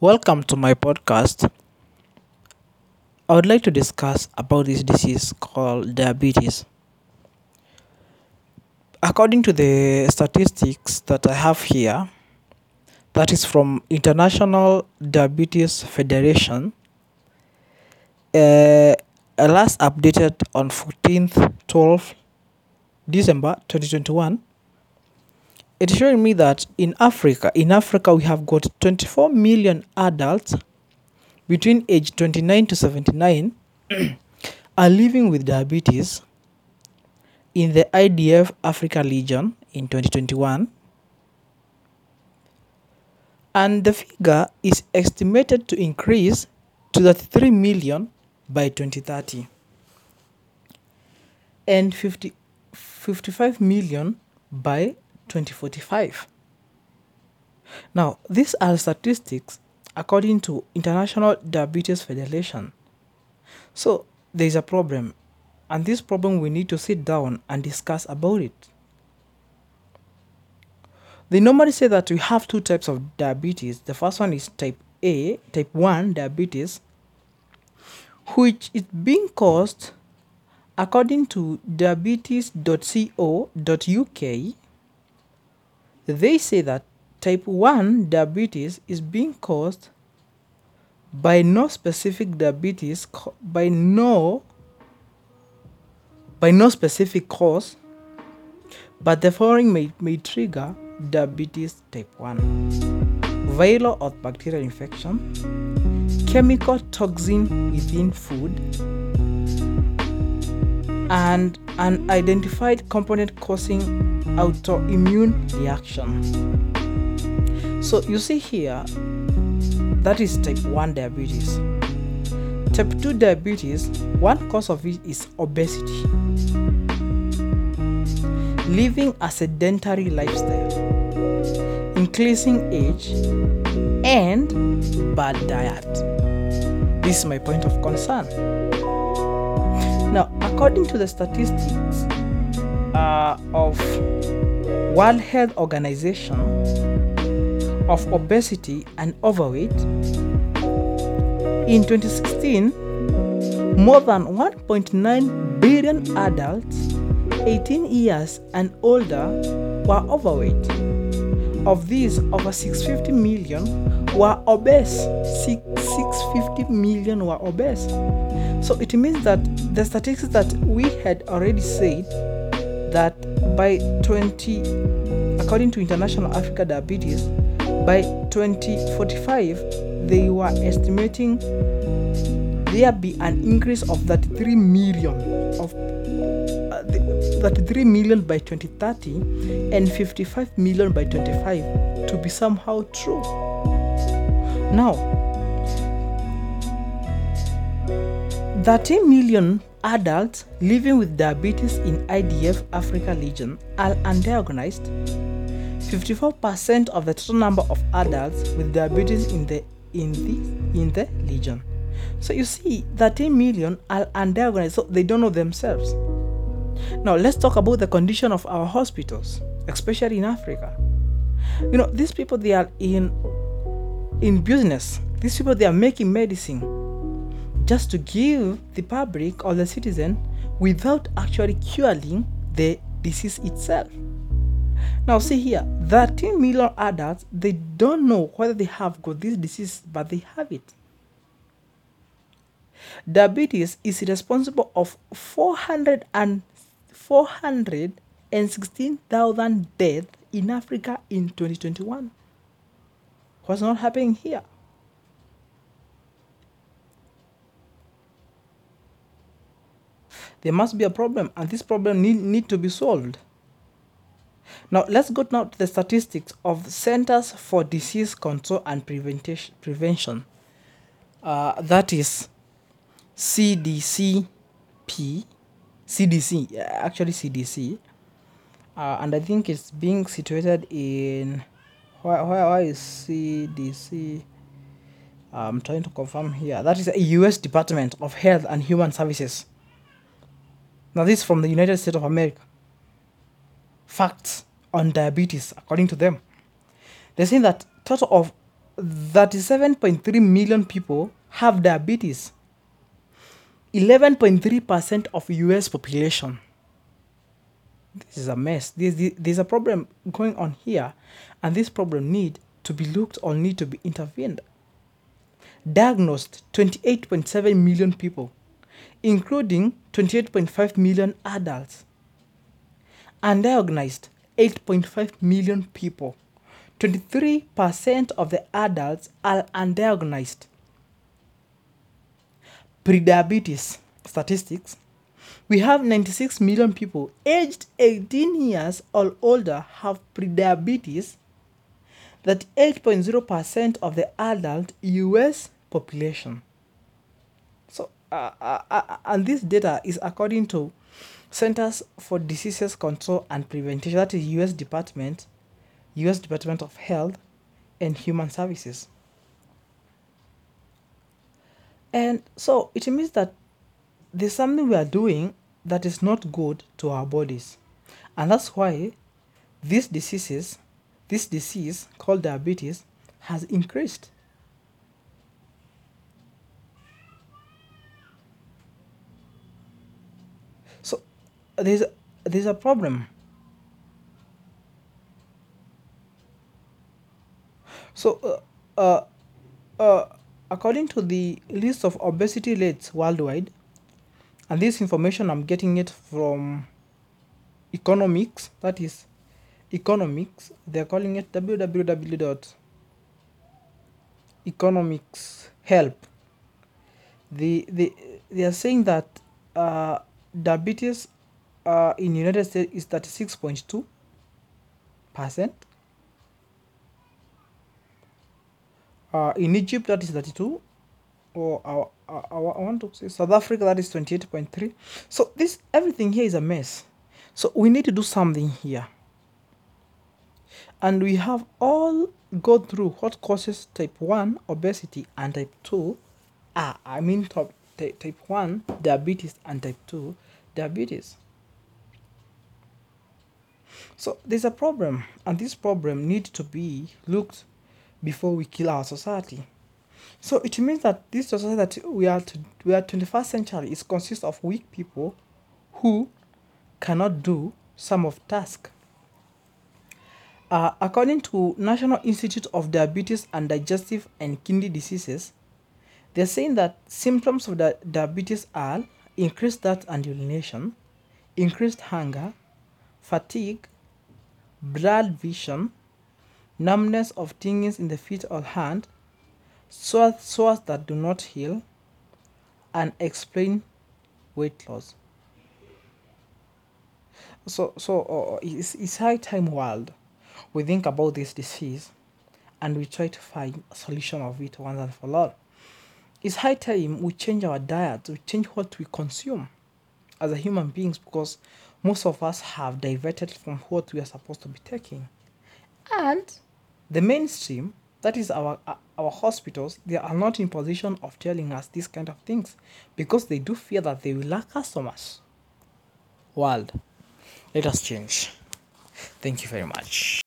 Welcome to my podcast. I would like to discuss about this disease called diabetes. According to the statistics that I have here, that is from International Diabetes Federation, uh, last updated on 14th 12 December 2021, it's showing me that in Africa, in Africa we have got 24 million adults between age 29 to 79 are living with diabetes in the IDF Africa region in 2021 and the figure is estimated to increase to 33 million by 2030 and 50, 55 million by 2045. Now, these are statistics according to International Diabetes Federation. So, there is a problem, and this problem we need to sit down and discuss about it. They normally say that we have two types of diabetes. The first one is type A, type 1 diabetes, which is being caused according to diabetes.co.uk they say that type 1 diabetes is being caused by no specific diabetes by no by no specific cause but the following may, may trigger diabetes type 1 viral or bacterial infection chemical toxin within food and an identified component causing autoimmune reaction. So you see here, that is type 1 diabetes. Type 2 diabetes, one cause of it is obesity. Living a sedentary lifestyle, increasing age, and bad diet. This is my point of concern. According to the statistics uh, of World Health Organization of obesity and overweight, in 2016, more than 1.9 billion adults 18 years and older were overweight. Of these, over 650 million were obese. 650 million were obese. So it means that the statistics that we had already said that by 20, according to International Africa Diabetes, by 2045, they were estimating there be an increase of 33 million of uh, 33 million by 2030 and 55 million by 25 to be somehow true. Now, 13 million adults living with diabetes in IDF Africa region are undiagnosed. 54% of the total number of adults with diabetes in the in the in the region. So you see, 13 million are undiagnosed, so they don't know themselves. Now let's talk about the condition of our hospitals, especially in Africa. You know, these people they are in in business. These people they are making medicine just to give the public or the citizen without actually curing the disease itself. Now, see here 13 million adults, they don't know whether they have got this disease, but they have it. Diabetes is responsible of 400 and 416,000 deaths in Africa in 2021. What's not happening here? There must be a problem and this problem need, need to be solved. Now let's go now to the statistics of Centers for Disease Control and Prevention. Uh, that is CDCP, CDC, actually CDC, uh, and I think it's being situated in where, where, where is CDC? I'm trying to confirm here. That is a U.S. Department of Health and Human Services. Now, this is from the United States of America. Facts on diabetes, according to them. They're saying that total of 37.3 million people have diabetes 11.3% of US population. This is a mess. There's, there's a problem going on here, and this problem need to be looked or need to be intervened. Diagnosed 28.7 million people, including 28.5 million adults. Undiagnosed 8.5 million people. 23% of the adults are undiagnosed prediabetes statistics, we have 96 million people aged 18 years or older have prediabetes. That 8.0% of the adult US population. So, uh, uh, uh, and this data is according to Centers for Diseases Control and Prevention, that is US Department, US Department of Health and Human Services. And so it means that there's something we are doing that is not good to our bodies. And that's why these diseases, this disease called diabetes, has increased. So there's there's a problem. So uh, uh, uh, according to the list of obesity rates worldwide, and this information I'm getting it from economics, that is economics, they're calling it www.economics help. The, the, they are saying that uh, diabetes uh, in United States is 36.2 percent. Uh, in Egypt that is 32 or our, our, I want to say South Africa that is 28.3 so this everything here is a mess. So we need to do something here. And we have all go through what causes type 1 obesity and type 2 ah, I mean top, type 1 diabetes and type 2 diabetes so there's a problem and this problem needs to be looked before we kill our society. So it means that this society that we are to, we are 21st century is consists of weak people who cannot do some of task. Uh, according to National Institute of Diabetes and Digestive and Kidney Diseases, they're saying that symptoms of the diabetes are increased thirst and urination, increased hunger, fatigue, blurred vision, numbness of tingings in the feet or hand, sores, sores that do not heal, and explain weight loss. So, so uh, it's, it's high time world we think about this disease and we try to find a solution of it once and for all. It's high time we change our diet, we change what we consume as a human beings because most of us have diverted from what we are supposed to be taking. And the mainstream, that is our uh, our hospitals, they are not in position of telling us these kind of things because they do fear that they will lack customers. World, let us change. Thank you very much.